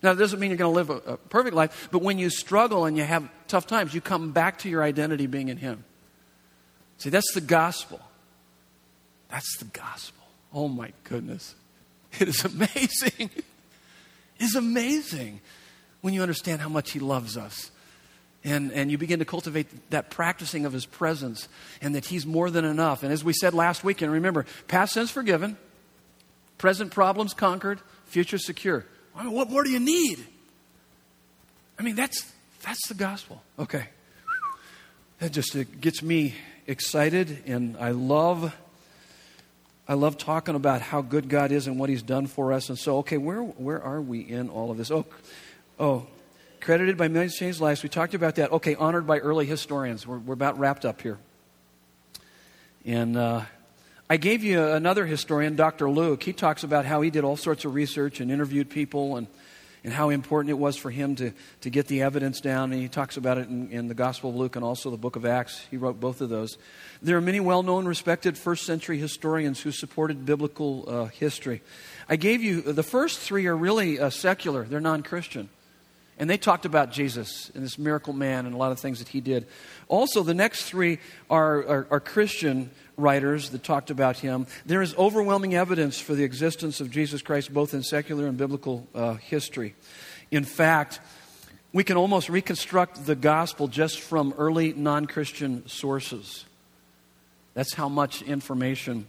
Now, it doesn't mean you're going to live a, a perfect life, but when you struggle and you have tough times, you come back to your identity being in Him. See, that's the gospel. That's the gospel. Oh my goodness. It is amazing. It's amazing when you understand how much He loves us. And, and you begin to cultivate that practicing of His presence and that He's more than enough. And as we said last week, and remember, past sins forgiven, present problems conquered, future secure. I mean, what more do you need? I mean, that's, that's the gospel. Okay. That just gets me excited and I love I love talking about how good God is and what He's done for us. And so, okay, where, where are we in all of this? Oh, oh, credited by millions changed lives. We talked about that. Okay, honored by early historians. We're, we're about wrapped up here. And uh, I gave you another historian, Dr. Luke. He talks about how he did all sorts of research and interviewed people and, and how important it was for him to, to get the evidence down. And he talks about it in, in the Gospel of Luke and also the book of Acts. He wrote both of those. There are many well known, respected first century historians who supported biblical uh, history. I gave you the first three are really uh, secular, they're non Christian. And they talked about Jesus and this miracle man and a lot of things that he did. Also, the next three are, are, are, Christian writers that talked about him. There is overwhelming evidence for the existence of Jesus Christ both in secular and biblical uh, history. In fact, we can almost reconstruct the gospel just from early non Christian sources. That's how much information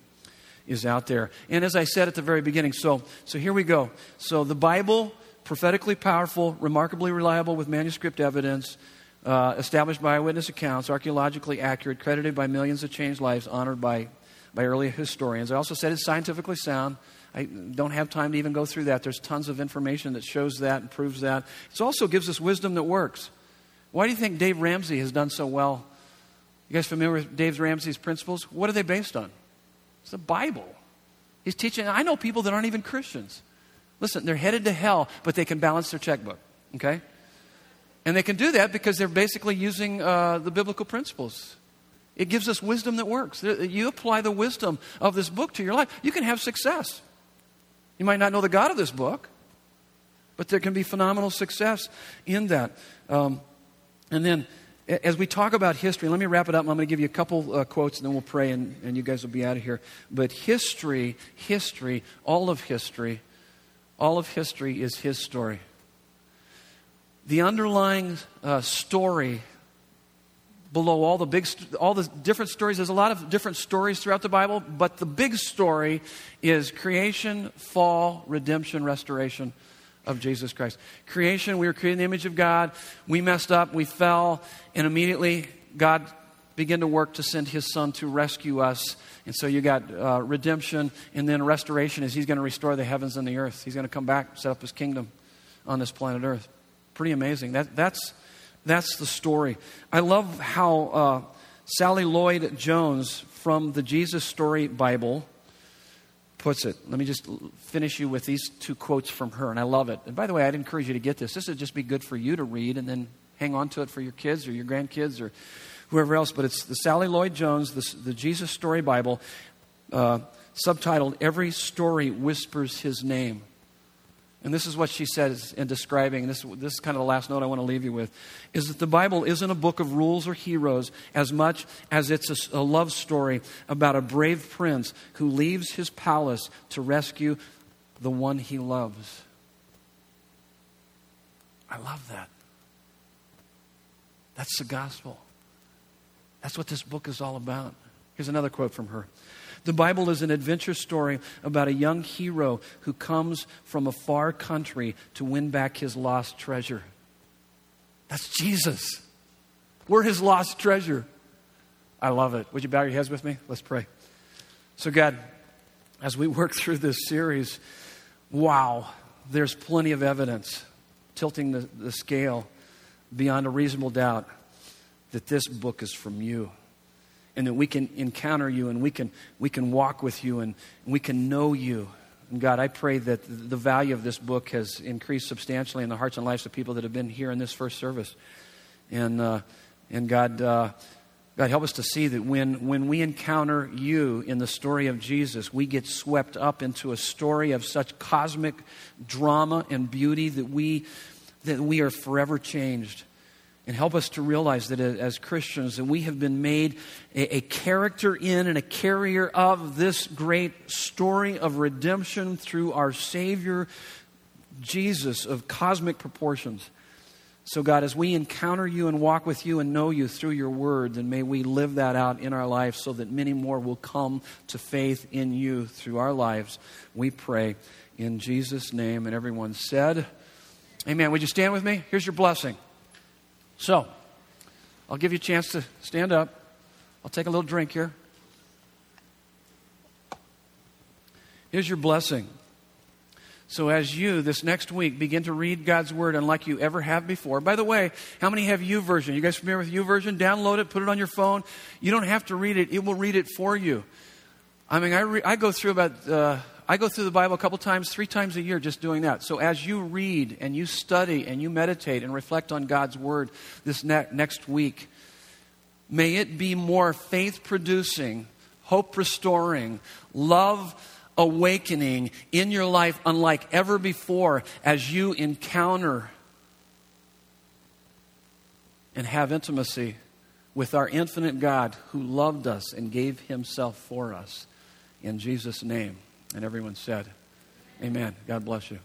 is out there. And as I said at the very beginning, so, so here we go. So the Bible prophetically powerful, remarkably reliable with manuscript evidence, uh, established by eyewitness accounts, archaeologically accurate, credited by millions of changed lives, honored by, by early historians. I also said it's scientifically sound. I don't have time to even go through that. There's tons of information that shows that and proves that. It also gives us wisdom that works. Why do you think Dave Ramsey has done so well? You guys familiar with Dave Ramsey's principles? What are they based on? It's the Bible. He's teaching. I know people that aren't even Christians. Listen, they're headed to hell, but they can balance their checkbook, okay? And they can do that because they're basically using uh, the biblical principles. It gives us wisdom that works. You apply the wisdom of this book to your life, you can have success. You might not know the God of this book, but there can be phenomenal success in that. Um, and then, as we talk about history, let me wrap it up. I'm going to give you a couple uh, quotes and then we'll pray and, and you guys will be out of here. But history, history, all of history, all of history is his story. The underlying uh, story below all the big all the different stories there's a lot of different stories throughout the bible but the big story is creation fall redemption restoration of jesus christ. Creation we were created in the image of god. We messed up. We fell. And immediately god began to work to send his son to rescue us. And so you got uh, redemption and then restoration as he's going to restore the heavens and the earth. He's going to come back, set up his kingdom on this planet earth. Pretty amazing. That, that's, that's the story. I love how uh, Sally Lloyd Jones from the Jesus Story Bible puts it. Let me just finish you with these two quotes from her, and I love it. And by the way, I'd encourage you to get this. This would just be good for you to read and then hang on to it for your kids or your grandkids or whoever else, but it's the Sally Lloyd Jones, the, the Jesus Story Bible, uh, subtitled Every Story Whispers His Name. And this is what she says in describing, this, this is kind of the last note I want to leave you with, is that the Bible isn't a book of rules or heroes as much as it's a, a love story about a brave prince who leaves his palace to rescue the one he loves. I love that. That's the gospel. That's what this book is all about. Here's another quote from her. The Bible is an adventure story about a young hero who comes from a far country to win back his lost treasure. That's Jesus. We're his lost treasure. I love it. Would you bow your heads with me? Let's pray. So, God, as we work through this series, wow, there's plenty of evidence tilting the, the scale beyond a reasonable doubt that this book is from you and that we can encounter you and we can, we can walk with you and we can know you. And God, I pray that the value of this book has increased substantially in the hearts and lives of people that have been here in this first service. And, uh, and God, uh, God, help us to see that when, when we encounter you in the story of Jesus, we get swept up into a story of such cosmic drama and beauty that we, that we are forever changed. And help us to realize that as Christians, that we have been made a, a, character in and a carrier of this great story of redemption through our Savior, Jesus, of cosmic proportions. So, God, as we encounter you and walk with you and know you through your word, then may we live that out in our lives so that many more will come to faith in you through our lives. We pray in Jesus' name. And everyone said, Amen. Would you stand with me? Here's your blessing. So, I'll give you a chance to stand up. I'll take a little drink here. Here's your blessing. So, as you this next week begin to read God's Word unlike you ever have before, by the way, how many have U YouVersion? You guys familiar with U YouVersion? Download it, put it on your phone. You don't have to read it, it will read it for you. I mean, I, re- I go through about, uh, I go through the Bible a couple times, three times a year just doing that. So, as you read and you study and you meditate and reflect on God's Word this ne- next week, may it be more faith producing, hope restoring, love awakening in your life unlike ever before as you encounter and have intimacy with our infinite God who loved us and gave himself for us. In Jesus' name. And everyone said, Amen. God bless you.